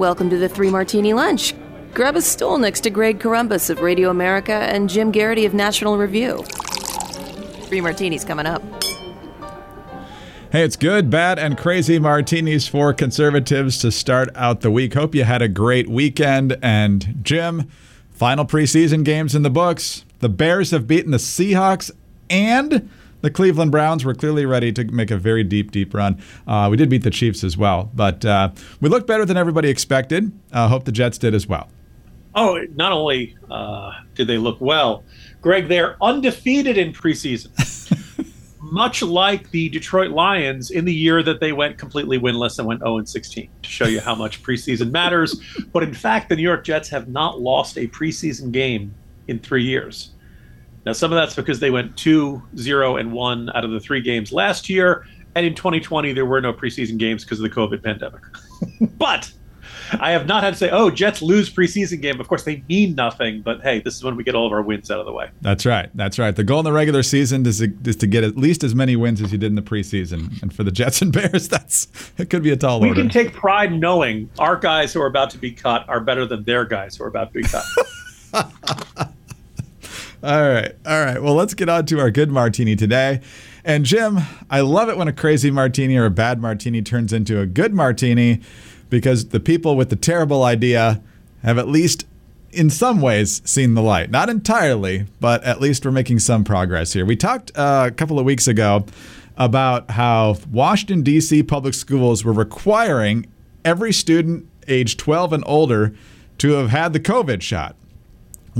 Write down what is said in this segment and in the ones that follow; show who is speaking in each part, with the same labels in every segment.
Speaker 1: Welcome to the Three Martini Lunch. Grab a stool next to Greg Corombos of Radio America and Jim Geraghty of National Review. Three martinis coming up.
Speaker 2: Hey, it's good, bad, and crazy martinis for conservatives to start out the week. Hope you had a great weekend. And Jim, final preseason games in the books. The Bears have beaten the Seahawks and the Cleveland Browns were clearly ready to make a very deep, deep run. Uh, we did beat the Chiefs as well, but uh, we looked better than everybody expected. Uh, hope the Jets did as well.
Speaker 3: Oh, not only uh, did they look well, Greg, they're undefeated in preseason. Much like the Detroit Lions in the year that they went completely winless and went 0 16 to show you how much preseason matters. But in fact, the New York Jets have not lost a preseason game in three years. Now, some of that's because they went 2 0 and 1 out of the three games last year. And in 2020, there were no preseason games because of the COVID pandemic. but I have not had to say, oh, Jets lose preseason game. Of course, they mean nothing, but hey, this is when we get all of our wins out of the way.
Speaker 2: That's right. That's right. The goal in the regular season is to, is to get at least as many wins as you did in the preseason. And for the Jets and Bears, that's it could be a tall
Speaker 3: we
Speaker 2: order.
Speaker 3: We can take pride knowing our guys who are about to be cut are better than their guys who are about to be cut.
Speaker 2: All right. All right. Well, let's get on to our good martini today. And Jim, I love it when a crazy martini or a bad martini turns into a good martini because the people with the terrible idea have at least in some ways seen the light. Not entirely, but at least we're making some progress here. We talked uh, a couple of weeks ago about how Washington, D.C. public schools were requiring every student age 12 and older to have had the COVID shot.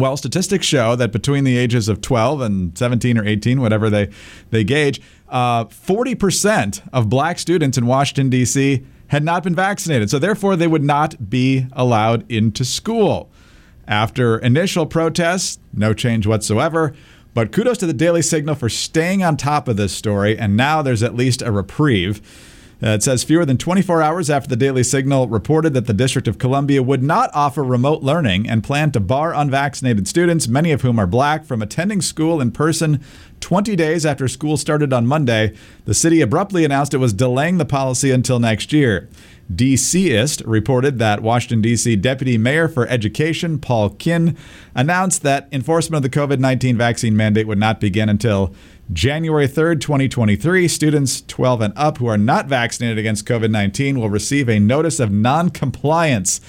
Speaker 2: Well, statistics show that between the ages of 12 and 17 or 18, whatever they, they gauge, uh, 40% of black students in Washington, D.C. had not been vaccinated. So, therefore, they would not be allowed into school. After initial protests, no change whatsoever. But kudos to the Daily Signal for staying on top of this story, and now there's at least a reprieve. Uh, it says fewer than 24 hours after the Daily Signal reported that the District of Columbia would not offer remote learning and planned to bar unvaccinated students, many of whom are black, from attending school in person 20 days after school started on Monday, the city abruptly announced it was delaying the policy until next year. DCist reported that Washington, D.C. Deputy Mayor for Education Paul Kihn announced that enforcement of the COVID 19 vaccine mandate would not begin until January 3rd, 2023. Students 12 and up who are not vaccinated against COVID 19 will receive a notice of non compliance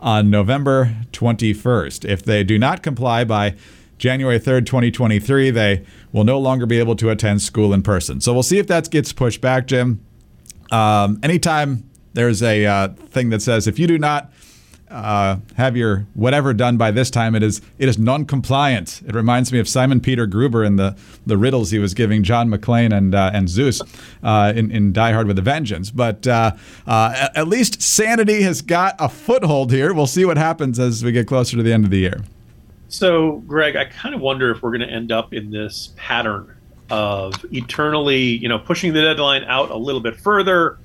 Speaker 2: on November 21st. If they do not comply by January 3rd, 2023, they will no longer be able to attend school in person. So we'll see if that gets pushed back, Jim. Um, anytime there's a uh, thing that says if you do not uh, have your whatever done by this time, it is it is non-compliant. It reminds me of Simon Peter Gruber and the the riddles he was giving John McClane and uh, and Zeus uh, in in Die Hard with a Vengeance. But uh, uh, at least sanity has got a foothold here. We'll see what happens as we get closer to the end of the year.
Speaker 3: So, Greg, I kind of wonder if we're going to end up in this pattern of eternally, you know, pushing the deadline out a little bit further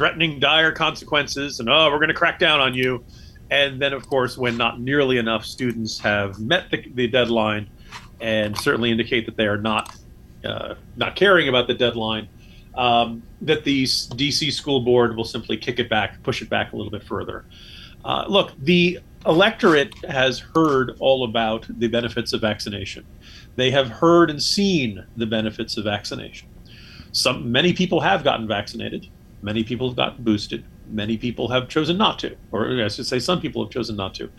Speaker 3: threatening dire consequences and oh we're going to crack down on you. And then of course when not nearly enough students have met the, the deadline and certainly indicate that they are not uh, not caring about the deadline um, that the dc school board will simply kick it back push it back a little bit further. Uh, look the electorate has heard all about the benefits of vaccination. They have heard and seen the benefits of vaccination. Some many people have gotten vaccinated Many people have gotten boosted. Many people have chosen not to, or I should say, some people have chosen not to.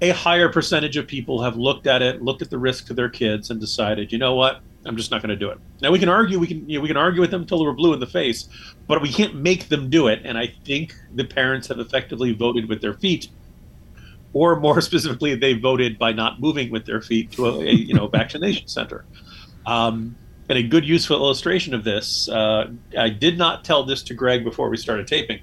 Speaker 3: A higher percentage of people have looked at it, looked at the risk to their kids, and decided, you know what, I'm just not going to do it. Now we can argue, we can you know, we can argue with them until we're blue in the face, but we can't make them do it. And I think the parents have effectively voted with their feet, or more specifically, they voted by not moving with their feet to a, a you know vaccination center. Um, and a good useful illustration of this, uh, I did not tell this to Greg before we started taping.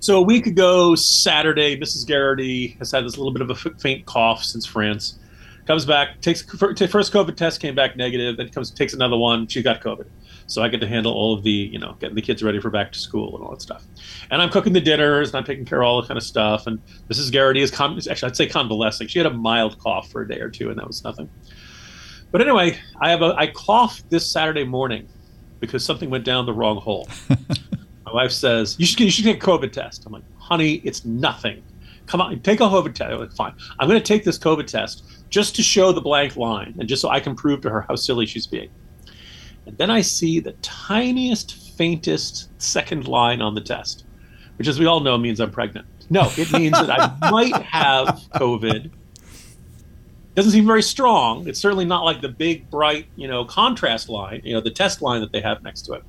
Speaker 3: So a week ago, Saturday, Mrs. Geraghty has had this little bit of a faint cough since France. Comes back, takes first COVID test, came back negative. Then comes takes another one. She got COVID. So I get to handle all of the, you know, getting the kids ready for back to school and all that stuff. And I'm cooking the dinners and I'm taking care of all the kind of stuff. And Mrs. Geraghty is con- actually I'd say convalescing. She had a mild cough for a day or two, and that was nothing. But anyway, I have a I coughed this Saturday morning because something went down the wrong hole. My wife says you should you should get a COVID test. I'm like, honey, it's nothing. Come on, take a COVID test. Like, Fine. I'm going to take this COVID test just to show the blank line and just so I can prove to her how silly she's being. And then I see the tiniest, faintest second line on the test, which, as we all know, means I'm pregnant. No, it means that I might have COVID. Doesn't seem very strong. It's certainly not like the big, bright, you know, contrast line, you know, the test line that they have next to it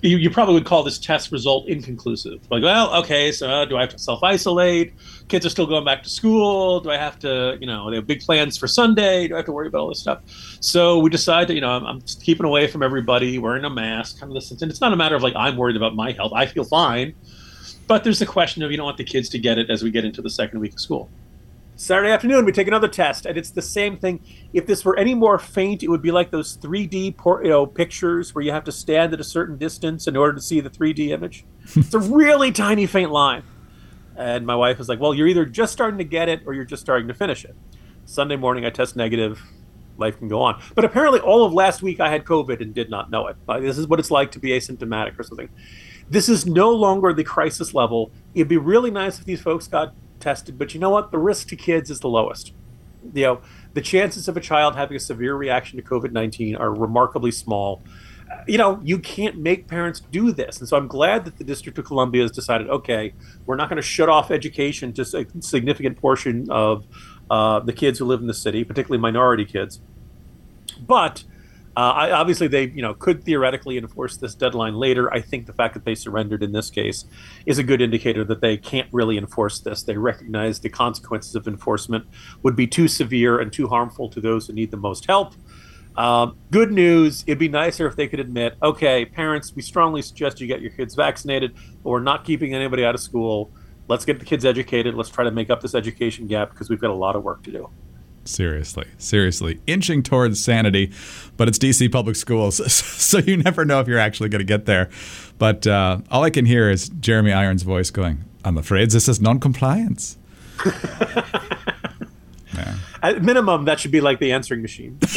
Speaker 3: you, you, probably would call this test result inconclusive. Like, well, okay, so uh, do I have to self isolate? Kids are still going back to school. Do I have to, you know, they have big plans for Sunday? Do I have to worry about all this stuff? So we decide that, you know, I'm, I'm keeping away from everybody, wearing a mask, kind of this. And it's not a matter of like, I'm worried about my health. I feel fine. But there's the question of you don't want the kids to get it as we get into the second week of school. Saturday afternoon, we take another test, and it's the same thing. If this were any more faint, it would be like those 3D por- you know, pictures where you have to stand at a certain distance in order to see the 3D image. it's a really tiny, faint line. And my wife was like, Well, you're either just starting to get it or you're just starting to finish it. Sunday morning, I test negative. Life can go on. But apparently, all of last week, I had COVID and did not know it. This is what it's like to be asymptomatic or something. This is no longer the crisis level. It'd be really nice if these folks got tested, but you know what? The risk to kids is the lowest. You know, the chances of a child having a severe reaction to COVID 19 are remarkably small. You know, you can't make parents do this. And so I'm glad that the District of Columbia has decided okay, we're not going to shut off education to a significant portion of uh, the kids who live in the city, particularly minority kids. But uh, I, obviously, they you know could theoretically enforce this deadline later. I think the fact that they surrendered in this case is a good indicator that they can't really enforce this. They recognize the consequences of enforcement would be too severe and too harmful to those who need the most help. Um, good news. It'd be nicer if they could admit, okay, parents, we strongly suggest you get your kids vaccinated, but we're not keeping anybody out of school. Let's get the kids educated. Let's try to make up this education gap because we've got a lot of work to do.
Speaker 2: Seriously, seriously, inching towards sanity, but it's DC public schools, so you never know if you're actually going to get there. But uh, all I can hear is Jeremy Irons' voice going, "I'm afraid this is non-compliance."
Speaker 3: yeah. At minimum, that should be like the answering machine.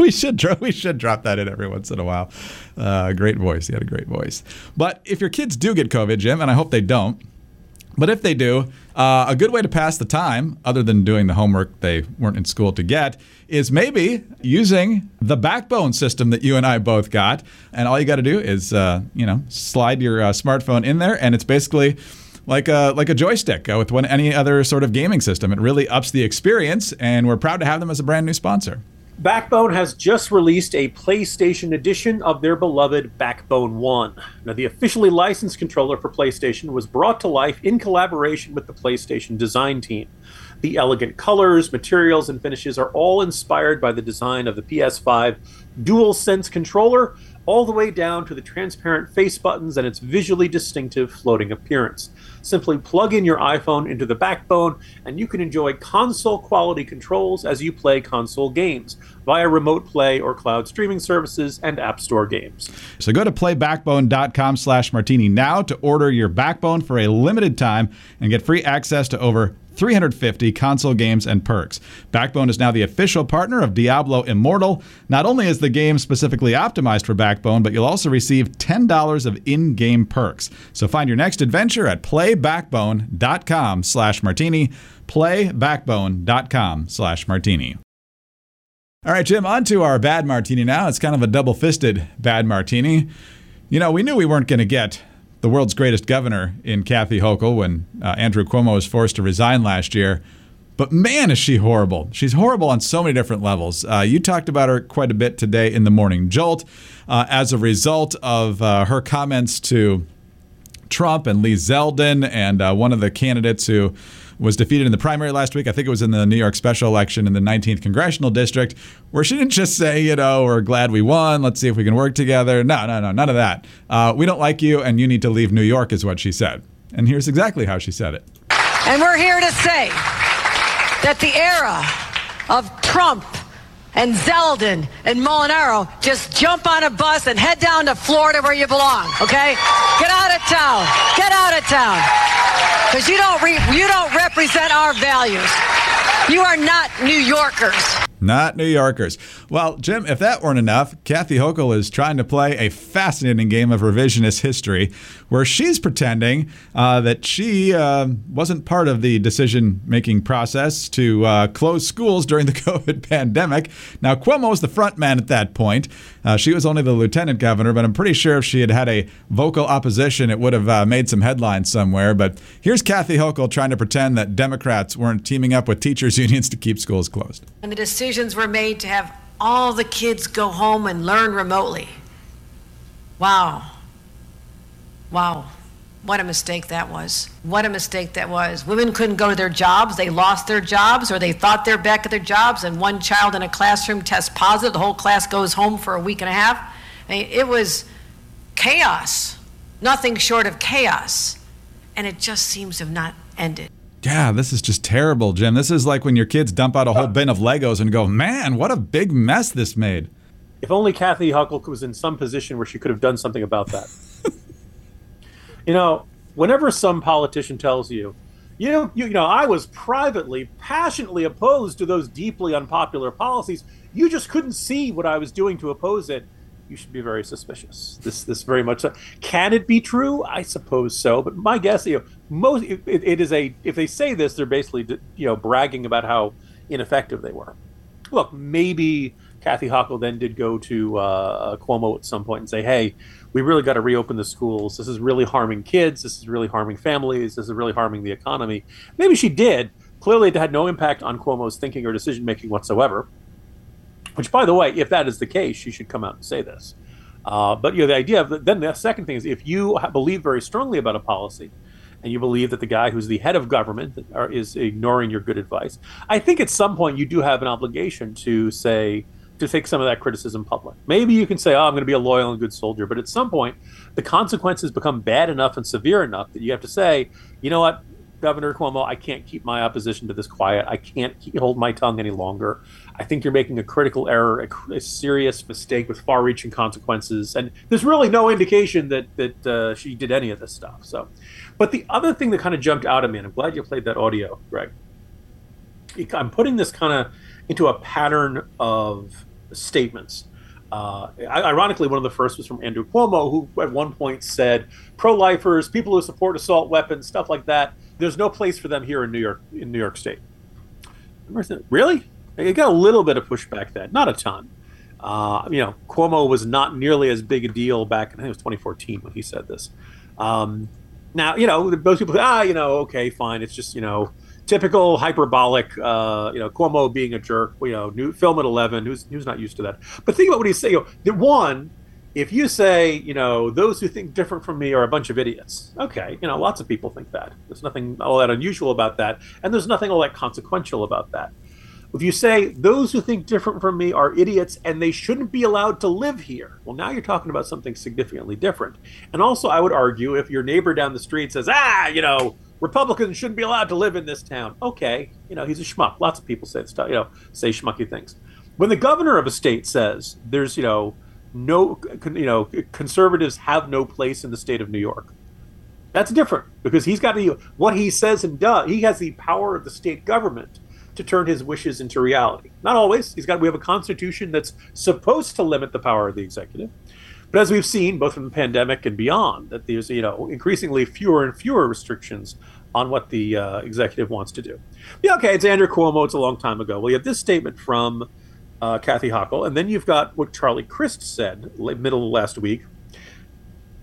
Speaker 2: we should drop, we should drop that in every once in a while. Uh, great voice. He had a great voice. But if your kids do get COVID, Jim, and I hope they don't, but if they do, uh, a good way to pass the time, other than doing the homework they weren't in school to get, is maybe using the backbone system that you and I both got. And all you got to do is, uh, you know, slide your uh, smartphone in there, and it's basically like a like a joystick uh, with one any other sort of gaming system. It really ups the experience, and we're proud to have them as a brand new sponsor.
Speaker 3: Backbone has just released a PlayStation edition of their beloved Backbone 1. Now, the officially licensed controller for PlayStation was brought to life in collaboration with the PlayStation design team. The elegant colors, materials, and finishes are all inspired by the design of the PS5 DualSense controller, all the way down to the transparent face buttons and its visually distinctive floating appearance. Simply plug in your iPhone into the backbone, and you can enjoy console quality controls as you play console games via remote play or cloud streaming services and App Store games.
Speaker 2: So go to playbackbone.com slash martini now to order your backbone for a limited time and get free access to over 350 console games and perks. Backbone is now the official partner of Diablo Immortal. Not only is the game specifically optimized for Backbone, but you'll also receive $10 of in-game perks. So find your next adventure at playbackbone.com slash martini, playbackbone.com slash martini. All right, Jim, on to our bad martini now. It's kind of a double fisted bad martini. You know, we knew we weren't going to get the world's greatest governor in Kathy Hochul when uh, Andrew Cuomo was forced to resign last year. But man, is she horrible. She's horrible on so many different levels. Uh, you talked about her quite a bit today in the Morning Jolt uh, as a result of uh, her comments to Trump and Lee Zeldin and uh, one of the candidates who was defeated in the primary last week. I think it was in the New York special election in the 19th congressional district, where she didn't just say, you know, we're glad we won. Let's see if we can work together. No, no, no, none of that. Uh, we don't like you, and you need to leave New York, is what she said. And here's exactly how she said it.
Speaker 4: And we're here to say that the era of Trump and Zeldin and Molinaro just jump on a bus and head down to Florida where you belong, okay? Get out of town. Get out of town. Because you don't re- you don't represent our values. You are not New Yorkers.
Speaker 2: Not New Yorkers. Well, Jim, if that weren't enough, Kathy Hochul is trying to play a fascinating game of revisionist history where she's pretending uh, that she uh, wasn't part of the decision making process to uh, close schools during the COVID pandemic. Now, Cuomo was the front man at that point. Uh, she was only the lieutenant governor, but I'm pretty sure if she had had a vocal opposition, it would have uh, made some headlines somewhere. But here's Kathy Hochul trying to pretend that Democrats weren't teaming up with teachers' unions to keep schools closed.
Speaker 4: And the decisions were made to have all the kids go home and learn remotely. Wow. Wow. What a mistake that was. What a mistake that was. Women couldn't go to their jobs. They lost their jobs or they thought they're back at their jobs, and one child in a classroom tests positive. The whole class goes home for a week and a half. I mean, it was chaos, nothing short of chaos. And it just seems to have not ended.
Speaker 2: Yeah, this is just terrible, Jim. This is like when your kids dump out a whole bin of Legos and go, man, what a big mess this made.
Speaker 3: If only Kathy Hochul was in some position where she could have done something about that. You know, whenever some politician tells you, you know, you, you know, I was privately, passionately opposed to those deeply unpopular policies, you just couldn't see what I was doing to oppose it you should be very suspicious. This this very much so. Can it be true? I suppose so. But my guess, you know, most it, it is a if they say this, they're basically you know bragging about how ineffective they were. Look, maybe Kathy Hochul then did go to uh, Cuomo at some point and say, "Hey, we really got to reopen the schools. This is really harming kids. This is really harming families. This is really harming the economy." Maybe she did. Clearly, it had no impact on Cuomo's thinking or decision making whatsoever. Which, by the way, if that is the case, she should come out and say this. Uh, but you know, the idea of the, then the second thing is if you believe very strongly about a policy, and you believe that the guy who's the head of government is ignoring your good advice, I think at some point you do have an obligation to say to take some of that criticism public. Maybe you can say, "Oh, I'm going to be a loyal and good soldier," but at some point, the consequences become bad enough and severe enough that you have to say, "You know what? Governor Cuomo, I can't keep my opposition to this quiet. I can't hold my tongue any longer. I think you're making a critical error, a, a serious mistake with far-reaching consequences, and there's really no indication that that uh, she did any of this stuff. So, but the other thing that kind of jumped out at me, and I'm glad you played that audio, Greg. I'm putting this kind of into a pattern of statements. Uh, ironically, one of the first was from Andrew Cuomo, who at one point said, "Pro-lifers, people who support assault weapons, stuff like that." there's no place for them here in New York in New York State. Really? It got a little bit of pushback then, not a ton. Uh, you know, Cuomo was not nearly as big a deal back. I think it was 2014 when he said this. Um, now, you know, most people ah, you know, okay, fine. It's just, you know, typical hyperbolic, uh, you know, Cuomo being a jerk. You know, new film at 11. Who's who's not used to that? But think about what he's saying. You know, one, if you say, you know, those who think different from me are a bunch of idiots, okay, you know, lots of people think that. There's nothing all that unusual about that, and there's nothing all that consequential about that. If you say those who think different from me are idiots and they shouldn't be allowed to live here, well, now you're talking about something significantly different. And also, I would argue if your neighbor down the street says, ah, you know, Republicans shouldn't be allowed to live in this town, okay, you know, he's a schmuck. Lots of people say stuff, you know, say schmucky things. When the governor of a state says there's, you know, no, you know, conservatives have no place in the state of New York. That's different because he's got the what he says and does. He has the power of the state government to turn his wishes into reality. Not always. He's got. We have a constitution that's supposed to limit the power of the executive, but as we've seen both from the pandemic and beyond, that there's you know increasingly fewer and fewer restrictions on what the uh, executive wants to do. Yeah, okay, it's Andrew Cuomo. It's a long time ago. Well, you have this statement from uh, Kathy Hochul. And then you've got what Charlie Crist said middle of last week.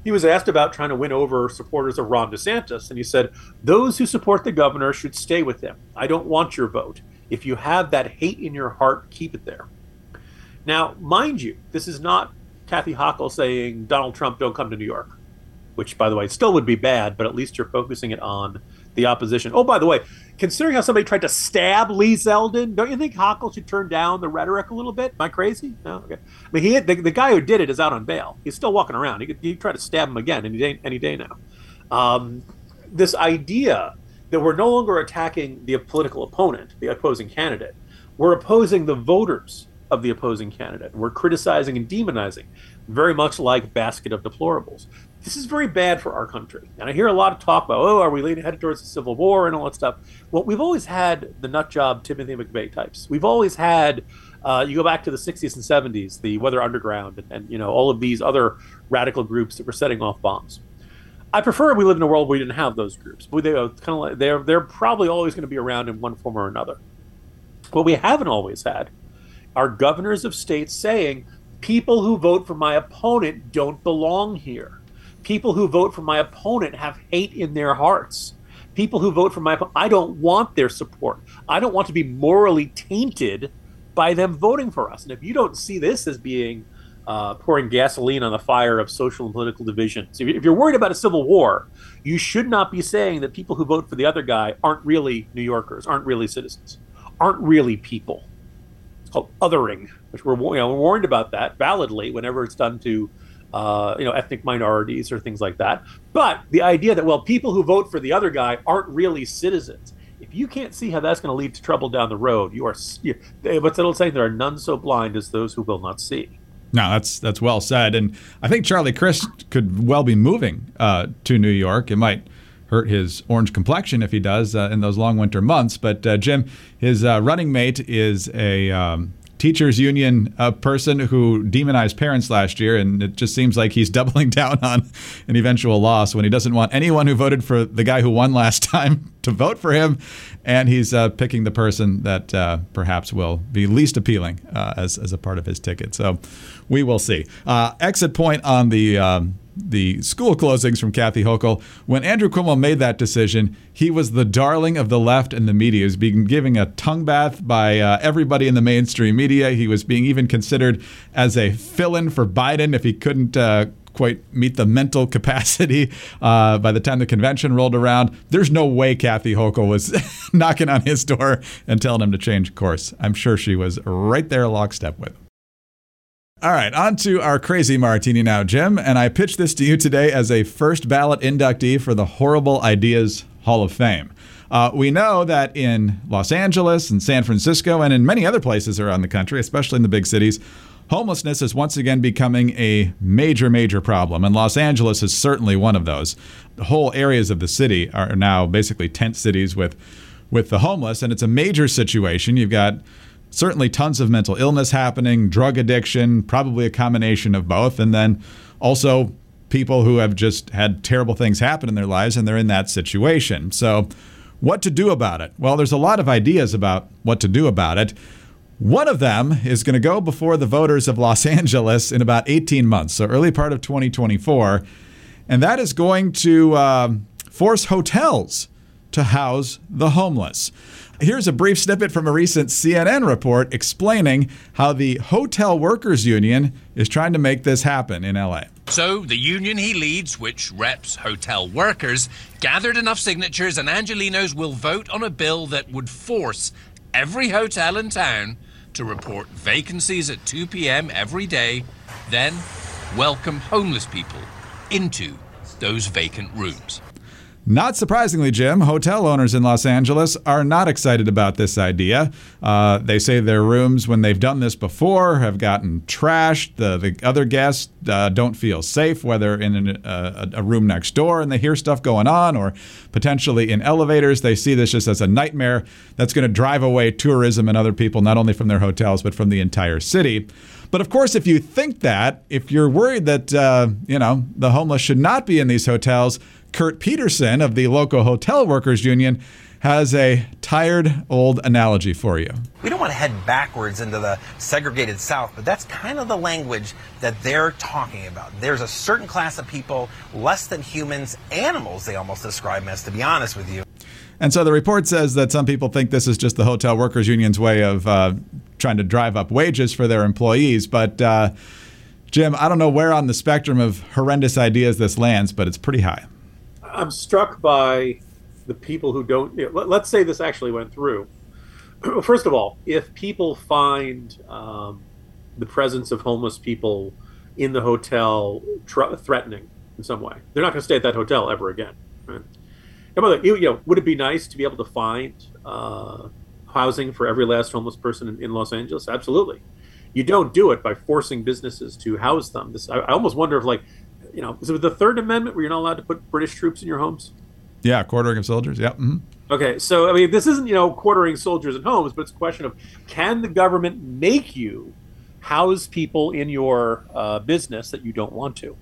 Speaker 3: He was asked about trying to win over supporters of Ron DeSantis, and he said, Those who support the governor should stay with him. I don't want your vote. If you have that hate in your heart, keep it there. Now, mind you, this is not Kathy Hochul saying, Donald Trump, don't come to New York, which, by the way, still would be bad, but at least you're focusing it on the opposition. Oh, by the way, considering how somebody tried to stab Lee Zeldin, don't you think Hochul should turn down the rhetoric a little bit? Am I crazy? No. Okay. I mean, he the, the guy who did it is out on bail. He's still walking around. He could he try to stab him again any day any day now. Um, this idea that we're no longer attacking the political opponent, the opposing candidate, we're opposing the voters of the opposing candidate. We're criticizing and demonizing, very much like basket of deplorables this is very bad for our country. And I hear a lot of talk about, oh, are we headed towards a civil war and all that stuff? Well, we've always had the nut job Timothy McVeigh types. We've always had Uh, you go back to the 60s and 70s, the Weather Underground, and, and, you know all of these other radical groups that were setting off bombs. I prefer we live in a world where we didn't have those groups, but they kind of like they're they're probably always going to be around in one form or another. What we haven't always had are governors of states saying people who vote for my opponent don't belong here. People who vote for my opponent have hate in their hearts. People who vote for my opponent, I don't want their support. I don't want to be morally tainted by them voting for us. And if you don't see this as being uh, pouring gasoline on the fire of social and political division. If you're worried about a civil war, you should not be saying that people who vote for the other guy aren't really New Yorkers, aren't really citizens, aren't really people. It's called othering, which we're you know, we're warned about that validly whenever it's done to uh, you know ethnic minorities or things like that. But the idea that well, people who vote for the other guy aren't really citizens. If you can't see how that's going to lead to trouble down the road, you are. You, what's that old saying? There are none so blind as those who will not see.
Speaker 2: No, that's that's well said, and I think Charlie Crist could well be moving uh, to New York. It might hurt his orange complexion if he does uh, in those long winter months. But uh, Jim, his uh, running mate is a um, teachers union uh, person who demonized parents last year, and it just seems like he's doubling down on an eventual loss when he doesn't want anyone who voted for the guy who won last time to vote for him, and he's uh, picking the person that uh, perhaps will be least appealing as as a part of his ticket. So we will see. Exit point on the. Um, the school closings from Kathy Hochul. When Andrew Cuomo made that decision, he was the darling of the left and the media. He was being given a tongue bath by uh, everybody in the mainstream media. He was being even considered as a fill-in for Biden if he couldn't. Uh, quite meet the mental capacity uh, by the time the convention rolled around. There's no way Kathy Hochul was knocking on his door and telling him to change course. I'm sure she was right there lockstep with him. All right, on to our crazy martini now, Jim. And I pitch this to you today as a first ballot inductee for the Horrible Ideas Hall of Fame. Uh, we know that in Los Angeles and San Francisco and in many other places around the country, especially in the big cities, homelessness is once again becoming a major, major problem. And Los Angeles is certainly one of those. The whole areas of the city are now basically tent cities with, with the homeless, and it's a major situation. You've got certainly tons of mental illness happening, drug addiction, probably a combination of both, and then also people who have just had terrible things happen in their lives and they're in that situation. So, what to do about it? Well, there's a lot of ideas about what to do about it. One of them is going to go before the voters of Los Angeles in about 18 months, so early part of 2024, and that is going to uh, force hotels to house the homeless. Here's a brief snippet from a recent CNN report explaining how the Hotel Workers Union is trying to make this happen in LA.
Speaker 5: So, the union he leads, which reps hotel workers, gathered enough signatures, and Angelinos will vote on a bill that would force every hotel in town to report vacancies at 2 p.m. every day, then welcome homeless people into those vacant rooms.
Speaker 2: Not surprisingly, Jim, hotel owners in Los Angeles are not excited about this idea. Uh, they say their rooms, when they've done this before, have gotten trashed. The, the other guests uh, don't feel safe, whether in an, uh, a room next door and they hear stuff going on, or potentially in elevators. They see this just as a nightmare that's going to drive away tourism and other people, not only from their hotels, but from the entire city. But of course, if you think that, if you're worried that, uh, you know, the homeless should not be in these hotels, Kurt Petersen of the local hotel workers union has a tired old analogy for you.
Speaker 6: We don't want to head backwards into the segregated South, but that's kind of the language that they're talking about. There's a certain class of people, less than humans, animals, they almost describe them as, to be honest with you.
Speaker 2: And so the report says that some people think this is just the hotel workers union's way of uh, trying to drive up wages for their employees. But uh, Jim, I don't know where on the spectrum of horrendous ideas this lands, but it's pretty high.
Speaker 3: I'm struck by the people who don't. You know, let, us say this actually went through. First of all, if people find um, the presence of homeless people in the hotel tr- threatening in some way, they're not going to stay at that hotel ever again. Right? And by the way, you, know, would it be nice to be able to find uh, housing for every last homeless person in, in, Los Angeles? Absolutely. You don't do it by forcing businesses to house them. This, I, I almost wonder if, like, you know, is it the Third Amendment where you're not allowed to put British troops in your homes?
Speaker 2: Yeah, quartering of soldiers. Yep. mhm.
Speaker 3: Okay, so I mean, this isn't you know quartering soldiers in homes, but it's a question of can the government make you house people in your uh, business that you don't want to,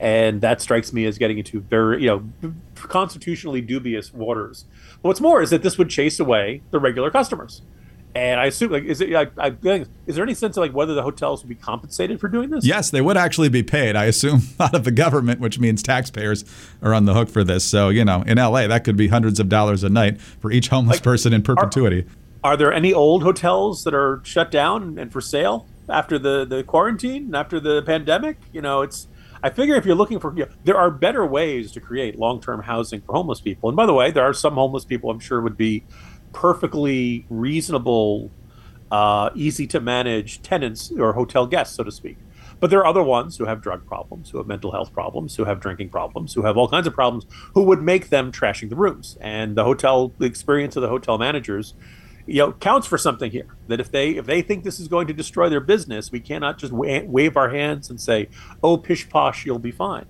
Speaker 3: and that strikes me as getting into very you know constitutionally dubious waters. But what's more is that this would chase away the regular customers, and I assume like is it like I is there any sense of like whether the hotels would be compensated for doing this?
Speaker 2: Yes, they would actually be paid, I assume, out of the government, which means taxpayers are on the hook for this. So, you know, in LA, that could be hundreds of dollars a night for each homeless person in perpetuity.
Speaker 3: Are there any old hotels that are shut down and for sale after the, the quarantine and after the pandemic? You know, it's. I figure if you're looking for, you know, there are better ways to create long term housing for homeless people. And by the way, there are some homeless people I'm sure would be perfectly reasonable, uh, easy to manage tenants or hotel guests, so to speak. But there are other ones who have drug problems, who have mental health problems, who have drinking problems, who have all kinds of problems, who would make them trashing the rooms. And the hotel, the experience of the hotel managers, you know, counts for something here. That if they if they think this is going to destroy their business, we cannot just wa- wave our hands and say, "Oh, pish posh, you'll be fine."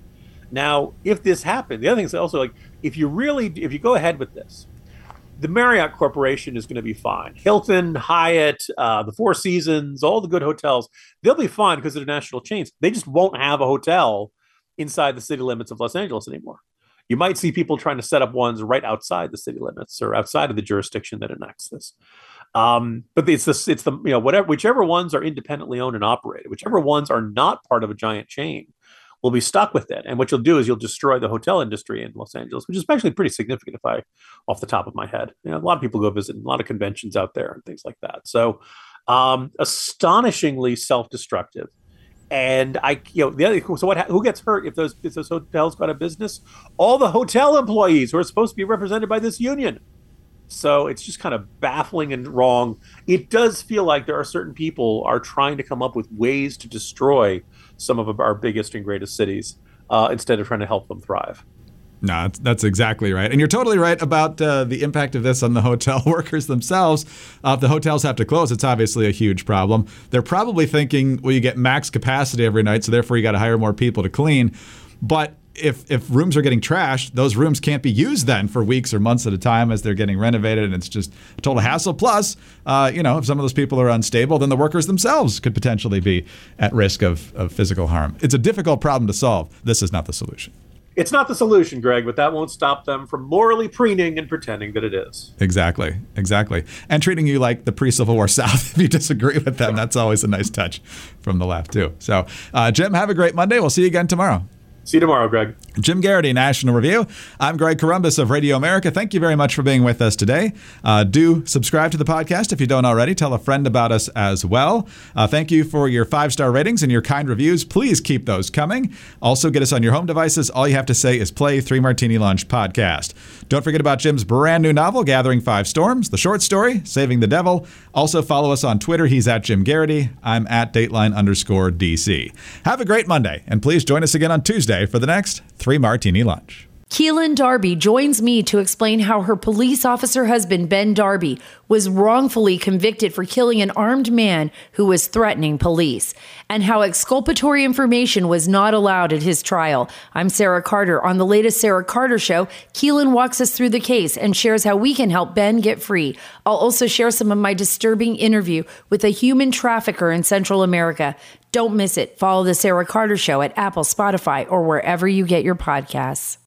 Speaker 3: Now, if this happened, the other thing is also like if you really if you go ahead with this, the Marriott Corporation is going to be fine. Hilton, Hyatt, uh, the Four Seasons, all the good hotels, they'll be fine because they're national chains. They just won't have a hotel inside the city limits of Los Angeles anymore. You might see people trying to set up ones right outside the city limits or outside of the jurisdiction that enacts this. Um, but it's this, it's the you know whatever whichever ones are independently owned and operated, whichever ones are not part of a giant chain, will be stuck with it. And what you'll do is you'll destroy the hotel industry in Los Angeles, which is actually pretty significant if I, off the top of my head. You know, a lot of people go visit, a lot of conventions out there and things like that. So, um, astonishingly self-destructive. And I, you know, the other so what? Who gets hurt if those if those hotels go out of business? All the hotel employees who are supposed to be represented by this union. So it's just kind of baffling and wrong. It does feel like there are certain people are trying to come up with ways to destroy some of our biggest and greatest cities uh, instead of trying to help them thrive.
Speaker 2: No, that's, exactly right. And you're totally right about uh, the impact of this on the hotel workers themselves. Uh, if the hotels have to close, it's obviously a huge problem. They're probably thinking, well, you get max capacity every night, so therefore you got to hire more people to clean. But if if rooms are getting trashed, those rooms can't be used then for weeks or months at a time as they're getting renovated, and it's just a total hassle. Plus, uh, you know, if some of those people are unstable, then the workers themselves could potentially be at risk of, of physical harm. It's a difficult problem to solve. This is not the solution.
Speaker 3: It's not the solution, Greg, but that won't stop them from morally preening and pretending that it is.
Speaker 2: Exactly, exactly. And treating you like the pre Civil War South if you disagree with them. That's always a nice touch from the left, too. So, uh, Jim, have a great Monday. We'll see you again tomorrow.
Speaker 3: See you tomorrow, Greg.
Speaker 2: Jim Geraghty, National Review. I'm Greg Corombos of Radio America. Thank you very much for being with us today. Uh, do subscribe to the podcast if you don't already. Tell a friend about us as well. Uh, thank you for your five star ratings and your kind reviews. Please keep those coming. Also, get us on your home devices. All you have to say is play Three Martini Lunch podcast. Don't forget about Jim's brand new novel, Gathering Five Storms, the short story, Saving the Devil. Also, follow us on Twitter. He's at Jim Geraghty. I'm at Dateline underscore DC. Have a great Monday, and please join us again on For the next Three Martini Lunch.
Speaker 7: Keelan Darby joins me to explain how her police officer husband, Ben Darby, was wrongfully convicted for killing an armed man who was threatening police, and how exculpatory information was not allowed at his trial. I'm Sarah Carter. On the latest Sarah Carter show, Keelan walks us through the case and shares how we can help Ben get free. I'll also share some of my disturbing interview with a human trafficker in Central America. Don't miss it. Follow the Sarah Carter show at Apple, Spotify, or wherever you get your podcasts.